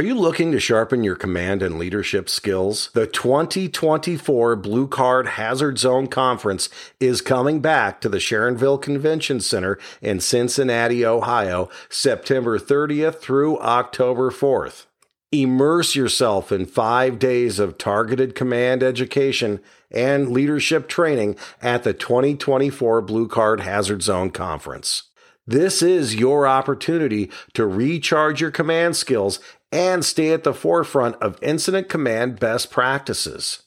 Are you looking to sharpen your command and leadership skills? The 2024 Blue Card Hazard Zone Conference is coming back to the Sharonville Convention Center in Cincinnati, Ohio, September 30th through October 4th. Immerse yourself in five days of targeted command education and leadership training at the 2024 Blue Card Hazard Zone Conference. This is your opportunity to recharge your command skills and stay at the forefront of incident command best practices.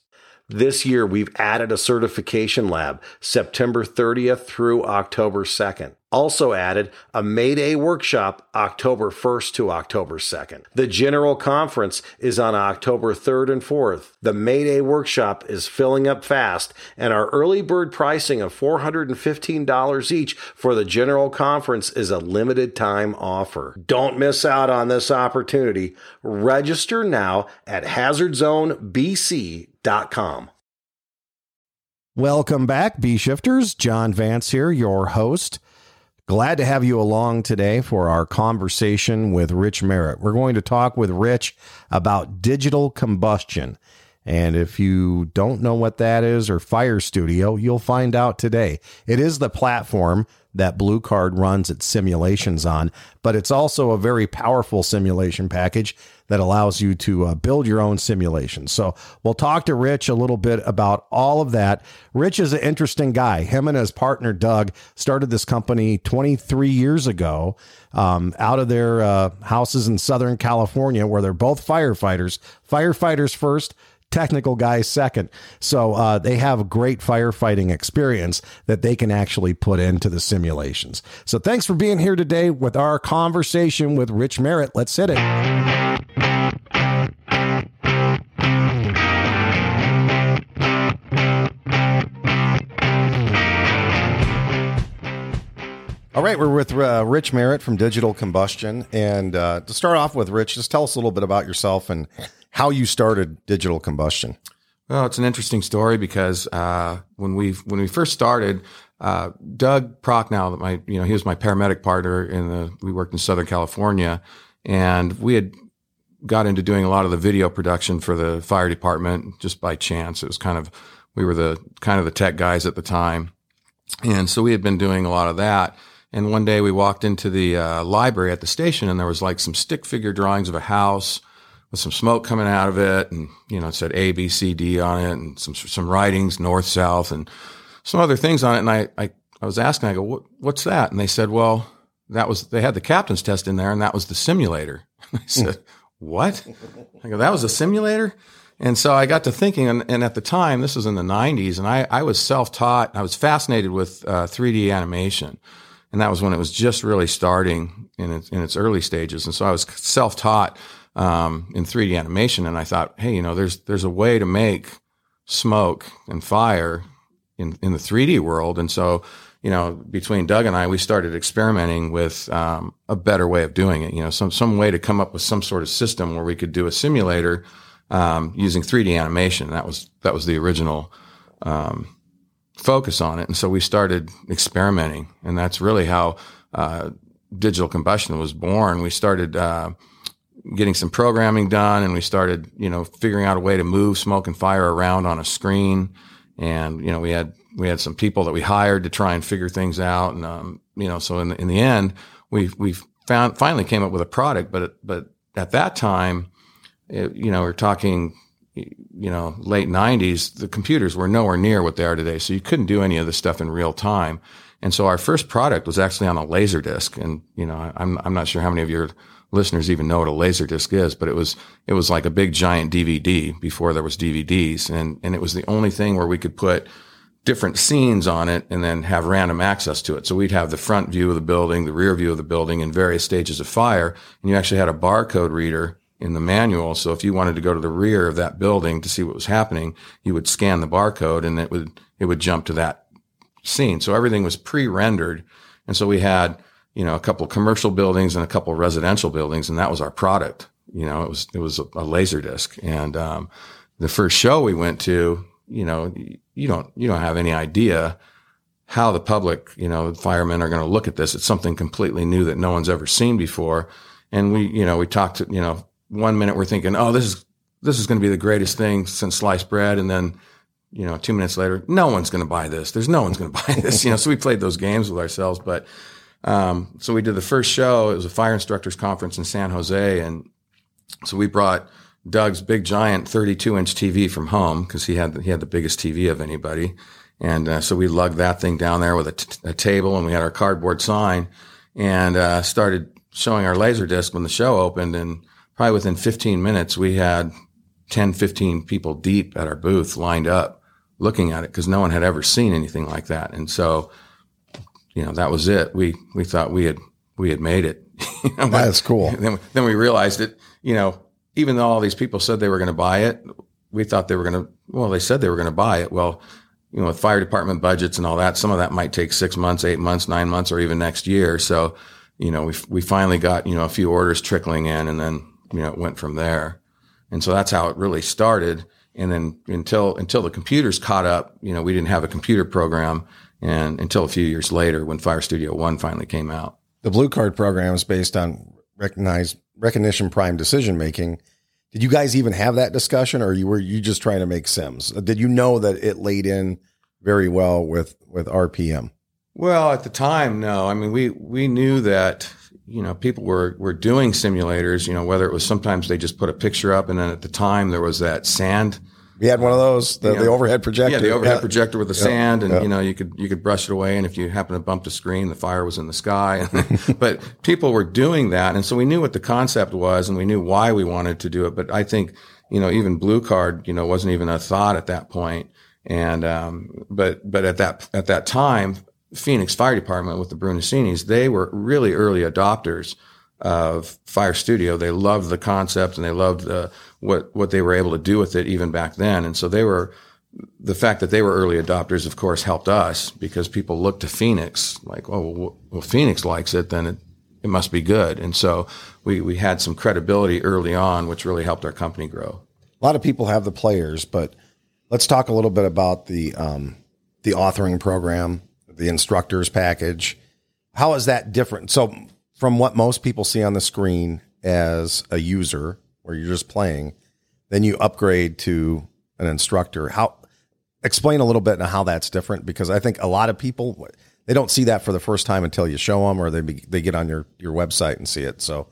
This year, we've added a certification lab September 30th through October 2nd. Also added a May Day workshop October 1st to October 2nd. The general conference is on October 3rd and 4th. The May Day workshop is filling up fast, and our early bird pricing of $415 each for the general conference is a limited time offer. Don't miss out on this opportunity. Register now at hazardzonebc.com. Welcome back, B Shifters. John Vance here, your host. Glad to have you along today for our conversation with Rich Merritt. We're going to talk with Rich about digital combustion. And if you don't know what that is or Fire Studio, you'll find out today. It is the platform that Blue Card runs its simulations on, but it's also a very powerful simulation package that allows you to uh, build your own simulations. So we'll talk to Rich a little bit about all of that. Rich is an interesting guy. Him and his partner Doug started this company 23 years ago um, out of their uh, houses in Southern California, where they're both firefighters. Firefighters first technical guys second. So uh, they have great firefighting experience that they can actually put into the simulations. So thanks for being here today with our conversation with Rich Merritt. Let's hit it. All right, we're with uh, Rich Merritt from Digital Combustion. And uh, to start off with, Rich, just tell us a little bit about yourself and how you started Digital Combustion. Well, it's an interesting story because uh, when we when we first started, uh, Doug Prochnow, my you know he was my paramedic partner in the we worked in Southern California, and we had got into doing a lot of the video production for the fire department just by chance. It was kind of we were the kind of the tech guys at the time, and so we had been doing a lot of that. And one day we walked into the uh, library at the station, and there was like some stick figure drawings of a house with some smoke coming out of it, and you know it said A, B, C, D on it, and some some writings north, south, and some other things on it. And I I, I was asking, I go, what, what's that? And they said, well, that was they had the captain's test in there, and that was the simulator. I said, what? I go, that was a simulator. And so I got to thinking, and, and, at the time, this was in the 90s, and I, I was self taught. I was fascinated with uh, 3D animation and that was when it was just really starting in its, in its early stages. And so I was self-taught um, in 3D animation, and I thought, hey, you know, there's there's a way to make smoke and fire in in the 3D world, and so you know, between Doug and I, we started experimenting with um, a better way of doing it. You know, some some way to come up with some sort of system where we could do a simulator um, using 3D animation. That was that was the original um, focus on it. And so we started experimenting, and that's really how uh, digital combustion was born. We started uh, getting some programming done, and we started, you know, figuring out a way to move smoke and fire around on a screen. And you know, we had we had some people that we hired to try and figure things out, and um, you know, so in the, in the end, we we found finally came up with a product. But but at that time, it, you know, we're talking you know, late 90s, the computers were nowhere near what they are today. So you couldn't do any of this stuff in real time. And so our first product was actually on a laser disc. And, you know, I'm, I'm not sure how many of your listeners even know what a laser disc is, but it was, it was like a big giant DVD before there was DVDs. And, and it was the only thing where we could put different scenes on it and then have random access to it. So we'd have the front view of the building, the rear view of the building in various stages of fire. And you actually had a barcode reader in the manual. So if you wanted to go to the rear of that building to see what was happening, you would scan the barcode and it would, it would jump to that scene. So everything was pre-rendered. And so we had, you know, a couple commercial buildings and a couple residential buildings. And that was our product. You know, it was, it was a, a laser disc. And, um, the first show we went to, you know, you don't, you don't have any idea how the public, you know, firemen are going to look at this. It's something completely new that no one's ever seen before. And we, you know, we talked to, you know, one minute we're thinking, oh, this is this is going to be the greatest thing since sliced bread, and then you know, two minutes later, no one's going to buy this. There's no one's going to buy this. You know, so we played those games with ourselves. But um, so we did the first show. It was a fire instructors conference in San Jose, and so we brought Doug's big giant 32 inch TV from home because he had he had the biggest TV of anybody, and uh, so we lugged that thing down there with a, t- a table, and we had our cardboard sign, and uh, started showing our laser disc when the show opened, and probably within 15 minutes we had 10, 15 people deep at our booth lined up looking at it because no one had ever seen anything like that. And so, you know, that was it. We, we thought we had, we had made it. That's cool. Then, then we realized it, you know, even though all these people said they were going to buy it, we thought they were going to, well, they said they were going to buy it. Well, you know, with fire department budgets and all that, some of that might take six months, eight months, nine months, or even next year. So, you know, we, we finally got, you know, a few orders trickling in and then, you know, it went from there. And so that's how it really started. And then until, until the computers caught up, you know, we didn't have a computer program. And until a few years later when Fire Studio One finally came out. The Blue Card program is based on recognized recognition prime decision making. Did you guys even have that discussion or you were you just trying to make sims? Did you know that it laid in very well with, with RPM? Well, at the time, no. I mean, we, we knew that you know, people were, were doing simulators, you know, whether it was sometimes they just put a picture up and then at the time there was that sand. We had one of those, the, the overhead projector. Yeah, the overhead yeah. projector with the yeah. sand and, yeah. you know, you could, you could brush it away. And if you happen to bump the screen, the fire was in the sky. but people were doing that. And so we knew what the concept was and we knew why we wanted to do it. But I think, you know, even blue card, you know, wasn't even a thought at that point. And, um, but, but at that, at that time, Phoenix Fire Department with the Brunacinis, they were really early adopters of Fire Studio. They loved the concept and they loved the, what what they were able to do with it even back then. And so they were the fact that they were early adopters, of course, helped us because people looked to Phoenix like, oh, well, Phoenix likes it, then it, it must be good. And so we we had some credibility early on, which really helped our company grow. A lot of people have the players, but let's talk a little bit about the um, the authoring program the instructors package. How is that different? So, from what most people see on the screen as a user, where you're just playing, then you upgrade to an instructor. How explain a little bit on how that's different because I think a lot of people they don't see that for the first time until you show them or they they get on your your website and see it. So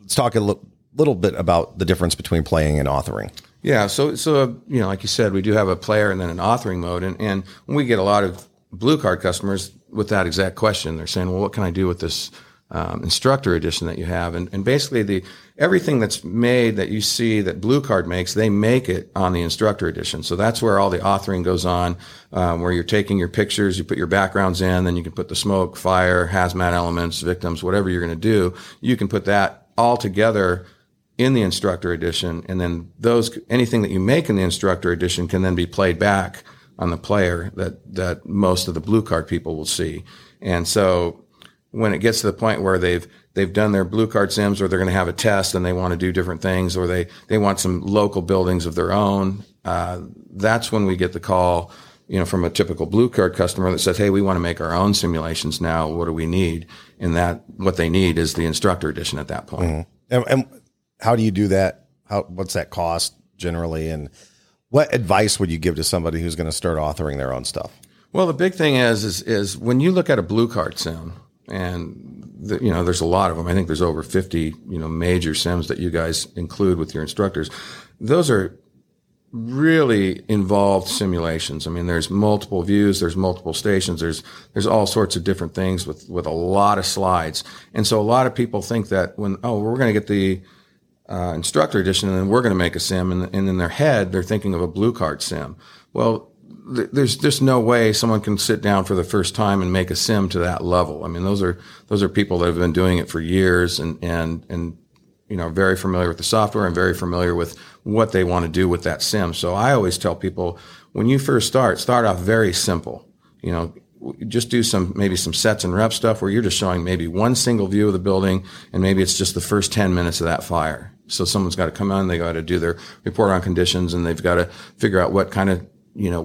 let's talk a l- little bit about the difference between playing and authoring. Yeah, so so you know, like you said, we do have a player and then an authoring mode, and and we get a lot of blue card customers with that exact question. They're saying, well, what can I do with this um, instructor edition that you have? And, and basically the, everything that's made that you see that blue card makes, they make it on the instructor edition. So that's where all the authoring goes on, um, where you're taking your pictures, you put your backgrounds in, then you can put the smoke, fire, hazmat elements, victims, whatever you're going to do. You can put that all together in the instructor edition. And then those, anything that you make in the instructor edition can then be played back on the player that that most of the blue card people will see. And so when it gets to the point where they've they've done their blue card sims or they're going to have a test and they want to do different things or they they want some local buildings of their own, uh, that's when we get the call. You know, from a typical blue card customer that says, "Hey, we want to make our own simulations now. What do we need?" And that what they need is the instructor edition at that point. Mm-hmm. And, and how do you do that? How what's that cost generally? And what advice would you give to somebody who's going to start authoring their own stuff? Well, the big thing is, is, is when you look at a blue card sim, and the, you know, there's a lot of them. I think there's over 50, you know, major sims that you guys include with your instructors. Those are really involved simulations. I mean, there's multiple views, there's multiple stations, there's there's all sorts of different things with with a lot of slides. And so a lot of people think that when oh, we're going to get the uh, instructor edition, and then we're going to make a sim, and, and, in their head they're thinking of a blue card sim. Well, th- there's just no way someone can sit down for the first time and make a sim to that level. I mean, those are those are people that have been doing it for years and and and you know very familiar with the software and very familiar with what they want to do with that sim. So I always tell people when you first start, start off very simple. You know, just do some maybe some sets and rep stuff where you're just showing maybe one single view of the building and maybe it's just the first 10 minutes of that fire so someone's got to come on, they got to do their report on conditions, and they've got to figure out what kind of you know,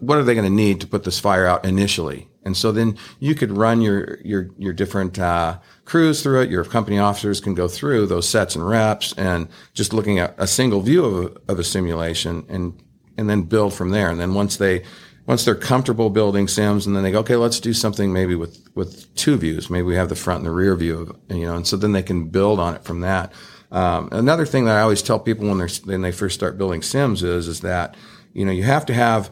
what are they going to need to put this fire out initially? And so then you could run your your your different uh, crews through it. Your company officers can go through those sets and reps, and just looking at a single view of a, of a simulation, and and then build from there. And then once they once they're comfortable building sims, and then they go, okay, let's do something maybe with with two views. Maybe we have the front and the rear view of you know, and so then they can build on it from that. Um, another thing that I always tell people when they're when they first start building sims is is that you know you have to have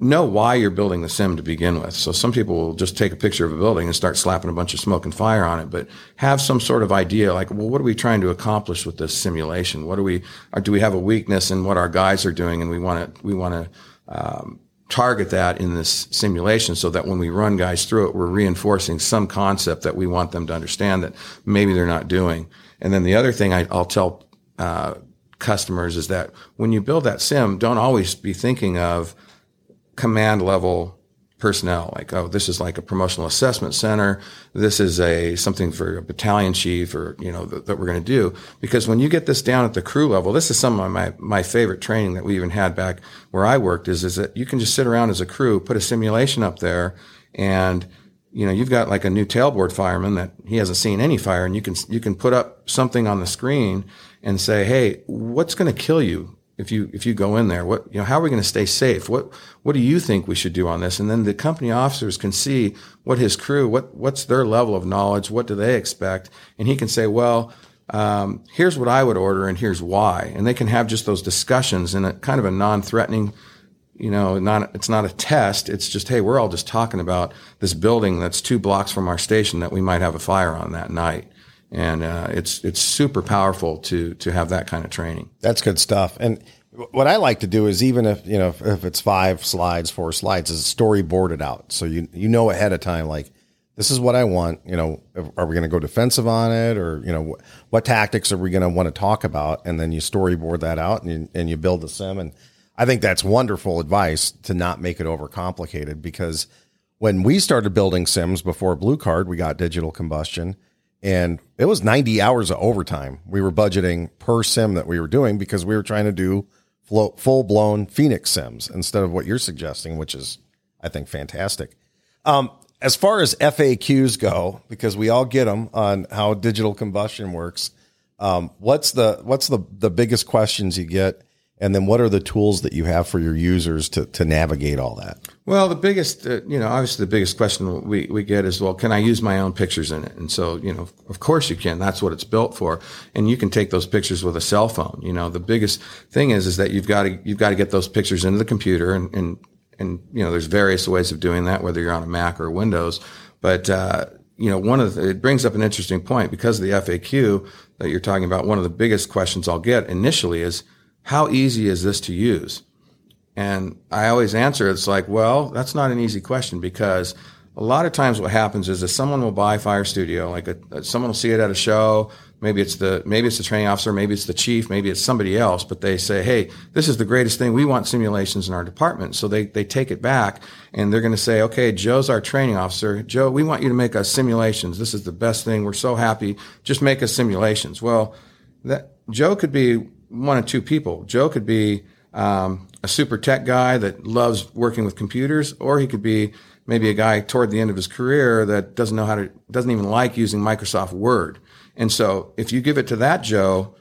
know why you're building the sim to begin with. So some people will just take a picture of a building and start slapping a bunch of smoke and fire on it, but have some sort of idea like, well, what are we trying to accomplish with this simulation? What do we, do we have a weakness in what our guys are doing? And we want to, we want to, um, target that in this simulation so that when we run guys through it, we're reinforcing some concept that we want them to understand that maybe they're not doing. And then the other thing I, will tell, uh, customers is that when you build that sim, don't always be thinking of, command level personnel like oh this is like a promotional assessment center. This is a something for a battalion chief or you know th- that we're going to do. Because when you get this down at the crew level this is some of my my favorite training that we even had back where I worked is is that you can just sit around as a crew put a simulation up there and you know you've got like a new tailboard fireman that he hasn't seen any fire and you can you can put up something on the screen and say hey what's going to kill you if you if you go in there what you know how are we going to stay safe? What what do you think we should do on this? And then the company officers can see what his crew what what's their level of knowledge what do they expect? And he can say well um, here's what i would order and here's why. And they can have just those discussions in a kind of a non-threatening you know not it's not a test. It's just hey we're all just talking about this building that's two blocks from our station that we might have a fire on that night and uh, it's it's super powerful to to have that kind of training. That's good stuff. And what I like to do is even if you know if it's five slides, four slides, is storyboard it out so you you know ahead of time like this is what I want. You know, are we going to go defensive on it, or you know, what tactics are we going to want to talk about? And then you storyboard that out, and you, and you build the sim. And I think that's wonderful advice to not make it overcomplicated because when we started building sims before Blue Card, we got digital combustion and it was 90 hours of overtime we were budgeting per sim that we were doing because we were trying to do full blown Phoenix sims instead of what you're suggesting, which is, I think, fantastic. Um, as far as FAQs go, because we all get them on how digital combustion works, um, what's the what's the the biggest questions you get and then what are the tools that you have for your users to, to navigate all that? Well, the biggest, uh, you know, obviously the biggest question we, we get is, well, can I use my own pictures in it? And so, you know, of course you can. That's what it's built for. And you can take those pictures with a cell phone. You know, the biggest thing is, is that you've got to, you've got to get those pictures into the computer and, and, and, you know, there's various ways of doing that, whether you're on a Mac or Windows. But, uh, you know, one of the, it brings up an interesting point because of the FAQ that you're talking about. One of the biggest questions I'll get initially is, how easy is this to use? And I always answer, it's like, well, that's not an easy question because a lot of times what happens is that someone will buy Fire Studio, like a, uh, someone will see it at a show. Maybe it's the, maybe it's the training officer, maybe it's the chief, maybe it's somebody else, but they say, Hey, this is the greatest thing. We want simulations in our department. So they, they take it back and they're going to say, okay, Joe's our training officer. Joe, we want you to make us simulations. This is the best thing. We're so happy. Just make us simulations. Well, that Joe could be one of two people. Joe could be um, a super tech guy that loves working with computers, or he could be maybe a guy toward the end of his career that doesn't know how to, doesn't even like using Microsoft Word. And so if you give it to that Joe,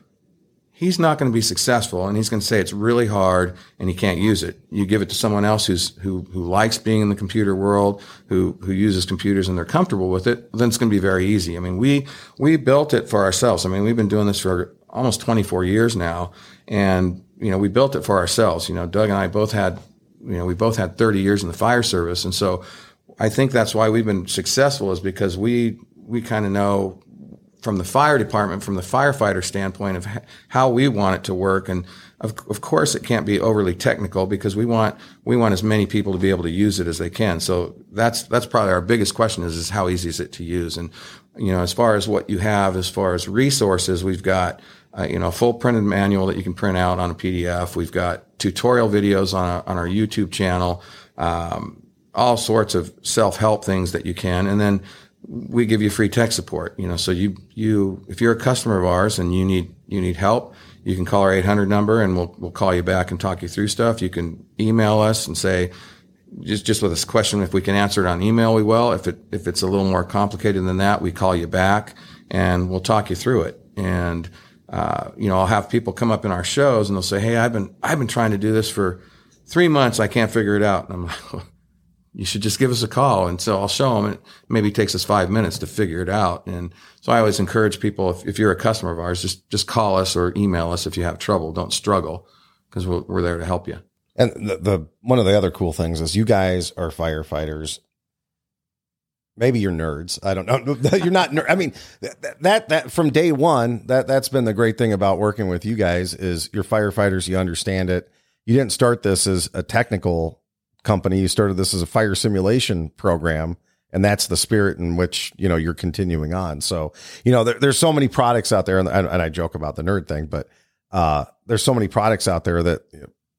he's not going to be successful and he's going to say it's really hard and he can't use it. You give it to someone else who's, who, who likes being in the computer world, who, who uses computers and they're comfortable with it, then it's going to be very easy. I mean, we, we built it for ourselves. I mean, we've been doing this for almost 24 years now. And, you know, we built it for ourselves. You know, Doug and I both had, you know, we both had 30 years in the fire service. And so I think that's why we've been successful is because we, we kind of know from the fire department, from the firefighter standpoint of how we want it to work. And of, of course, it can't be overly technical because we want, we want as many people to be able to use it as they can. So that's, that's probably our biggest question is, is how easy is it to use? And, you know, as far as what you have, as far as resources, we've got, uh, you know, full printed manual that you can print out on a PDF. We've got tutorial videos on, a, on our YouTube channel, um, all sorts of self help things that you can. And then we give you free tech support. You know, so you, you, if you're a customer of ours and you need, you need help, you can call our 800 number and we'll, we'll call you back and talk you through stuff. You can email us and say, just just with this question, if we can answer it on email, we will. If it if it's a little more complicated than that, we call you back and we'll talk you through it. And uh, you know, I'll have people come up in our shows and they'll say, "Hey, I've been I've been trying to do this for three months. I can't figure it out." And I'm like, well, "You should just give us a call." And so I'll show them. It maybe takes us five minutes to figure it out. And so I always encourage people, if, if you're a customer of ours, just just call us or email us if you have trouble. Don't struggle because we're, we're there to help you. And the, the one of the other cool things is you guys are firefighters. Maybe you're nerds. I don't know. you're not. Ner- I mean, that, that that from day one, that that's been the great thing about working with you guys is you're firefighters. You understand it. You didn't start this as a technical company. You started this as a fire simulation program, and that's the spirit in which you know you're continuing on. So you know, there, there's so many products out there, and, and I joke about the nerd thing, but uh, there's so many products out there that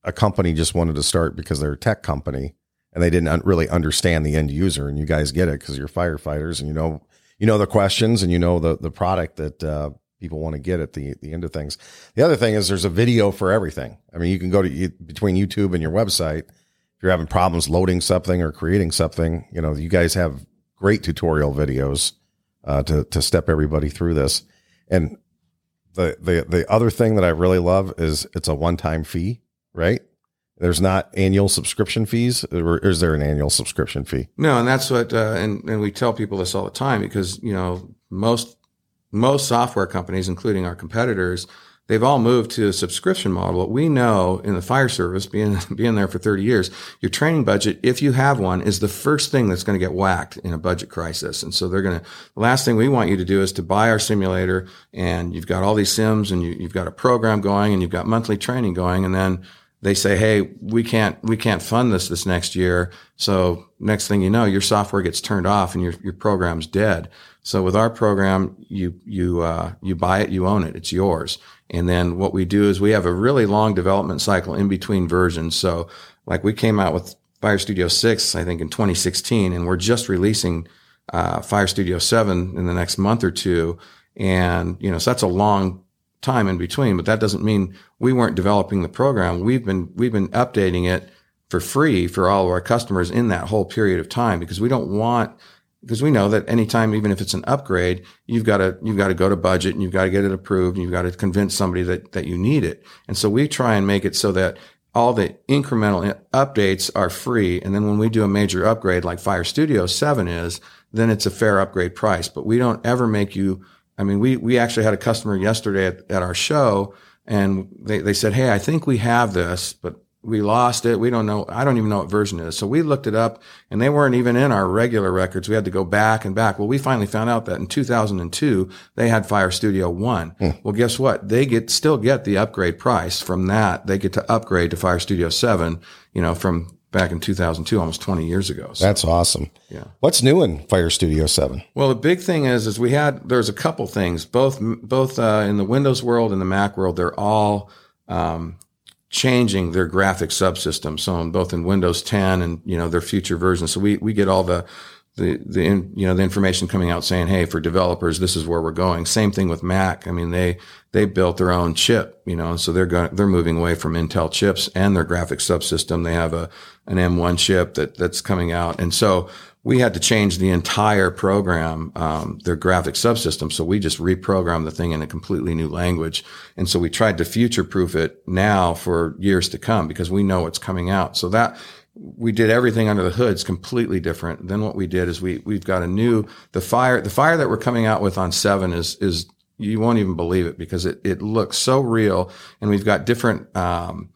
a company just wanted to start because they're a tech company and they didn't really understand the end user. And you guys get it because you're firefighters and you know you know the questions and you know the the product that uh, people want to get at the the end of things. The other thing is there's a video for everything. I mean, you can go to between YouTube and your website. If you're having problems loading something or creating something, you know you guys have great tutorial videos uh, to to step everybody through this. And the the the other thing that I really love is it's a one time fee right? There's not annual subscription fees, or is there an annual subscription fee? No, and that's what, uh, and and we tell people this all the time because you know most most software companies, including our competitors, they've all moved to a subscription model. We know in the fire service, being being there for 30 years, your training budget, if you have one, is the first thing that's going to get whacked in a budget crisis. And so they're going to. The last thing we want you to do is to buy our simulator, and you've got all these sims, and you, you've got a program going, and you've got monthly training going, and then they say, Hey, we can't, we can't fund this this next year. So next thing you know, your software gets turned off and your, your program's dead. So with our program, you, you, uh, you buy it, you own it. It's yours. And then what we do is we have a really long development cycle in between versions. So like we came out with Fire Studio 6, I think in 2016, and we're just releasing, uh, Fire Studio 7 in the next month or two. And, you know, so that's a long time in between, but that doesn't mean we weren't developing the program. We've been, we've been updating it for free for all of our customers in that whole period of time because we don't want, because we know that anytime, even if it's an upgrade, you've got to, you've got to go to budget and you've got to get it approved and you've got to convince somebody that, that you need it. And so we try and make it so that all the incremental updates are free. And then when we do a major upgrade like Fire Studio 7 is, then it's a fair upgrade price. But we don't ever make you I mean, we, we actually had a customer yesterday at, at our show and they, they said, Hey, I think we have this, but we lost it. We don't know. I don't even know what version it is. So we looked it up and they weren't even in our regular records. We had to go back and back. Well, we finally found out that in 2002, they had Fire Studio One. Hmm. Well, guess what? They get, still get the upgrade price from that. They get to upgrade to Fire Studio 7, you know, from back in 2002, almost 20 years ago. So, That's awesome. Yeah. What's new in Fire Studio 7? Well, the big thing is, is we had, there's a couple things, both, both, uh, in the Windows world and the Mac world, they're all, um, changing their graphic subsystem. So in, both in Windows 10 and, you know, their future versions. So we, we get all the, the, the, you know, the information coming out saying, Hey, for developers, this is where we're going. Same thing with Mac. I mean, they, they built their own chip, you know, so they're going, they're moving away from Intel chips and their graphic subsystem. They have a, an M1 chip that, that's coming out. And so we had to change the entire program, um, their graphic subsystem. So we just reprogrammed the thing in a completely new language. And so we tried to future proof it now for years to come because we know what's coming out. So that, we did everything under the hood is completely different. Then what we did is we we've got a new the fire the fire that we're coming out with on seven is is you won't even believe it because it it looks so real and we've got different um,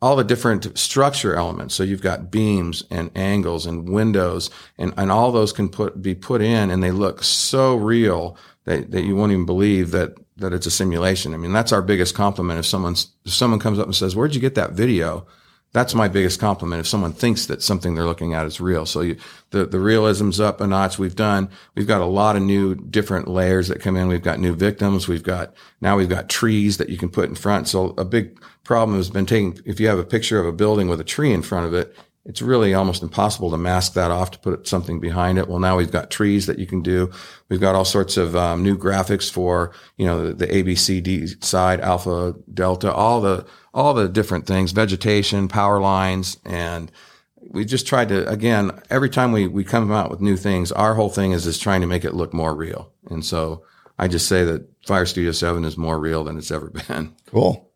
all the different structure elements. So you've got beams and angles and windows and, and all those can put be put in and they look so real that, that you won't even believe that that it's a simulation. I mean, that's our biggest compliment. If someone's if someone comes up and says, "Where'd you get that video?" That's my biggest compliment if someone thinks that something they're looking at is real. So you, the, the realism's up a notch. We've done, we've got a lot of new different layers that come in. We've got new victims. We've got, now we've got trees that you can put in front. So a big problem has been taking, if you have a picture of a building with a tree in front of it, it's really almost impossible to mask that off to put something behind it. Well, now we've got trees that you can do. We've got all sorts of um, new graphics for you know the, the ABCD side, alpha, delta, all the all the different things, vegetation, power lines, and we just tried to again every time we we come out with new things, our whole thing is is trying to make it look more real. And so I just say that Fire Studio Seven is more real than it's ever been. Cool.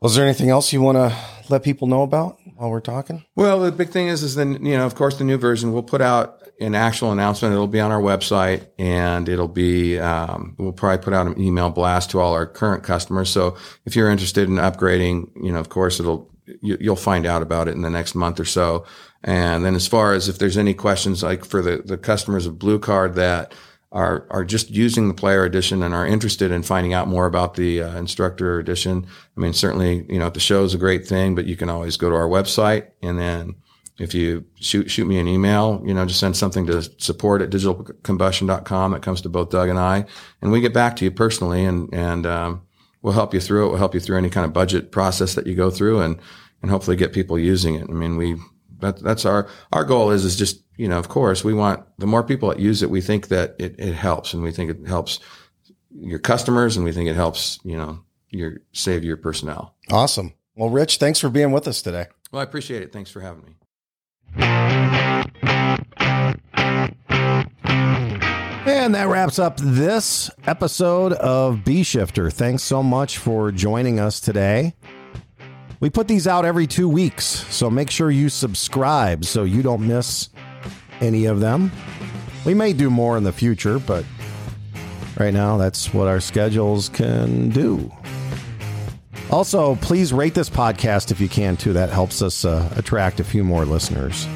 Was there anything else you want to let people know about while we're talking? Well, the big thing is, is then you know, of course, the new version we'll put out an actual announcement. It'll be on our website, and it'll be um, we'll probably put out an email blast to all our current customers. So if you're interested in upgrading, you know, of course, it'll you, will find out about it in the next month or so. And then as far as if there's any questions, like for the the customers of Blue Card that are are just using the player edition and are interested in finding out more about the uh, instructor edition. I mean, certainly, you know, the show is a great thing, but you can always go to our website and then if you shoot shoot me an email, you know, just send something to support at digitalcombustion.com that comes to both Doug and I, and we get back to you personally and and um, we'll help you through it. We'll help you through any kind of budget process that you go through and and hopefully get people using it. I mean, we that, that's our our goal is is just you know, of course, we want the more people that use it, we think that it, it helps, and we think it helps your customers, and we think it helps you know your save your personnel. Awesome. Well, Rich, thanks for being with us today. Well, I appreciate it. Thanks for having me. And that wraps up this episode of B Shifter. Thanks so much for joining us today. We put these out every two weeks, so make sure you subscribe so you don't miss any of them. We may do more in the future, but right now that's what our schedules can do. Also, please rate this podcast if you can too. That helps us uh, attract a few more listeners.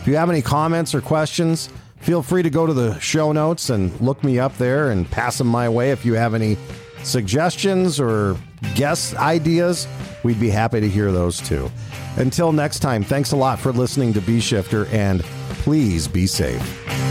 If you have any comments or questions, feel free to go to the show notes and look me up there and pass them my way. If you have any suggestions or guest ideas, we'd be happy to hear those too. Until next time, thanks a lot for listening to B Shifter and please be safe.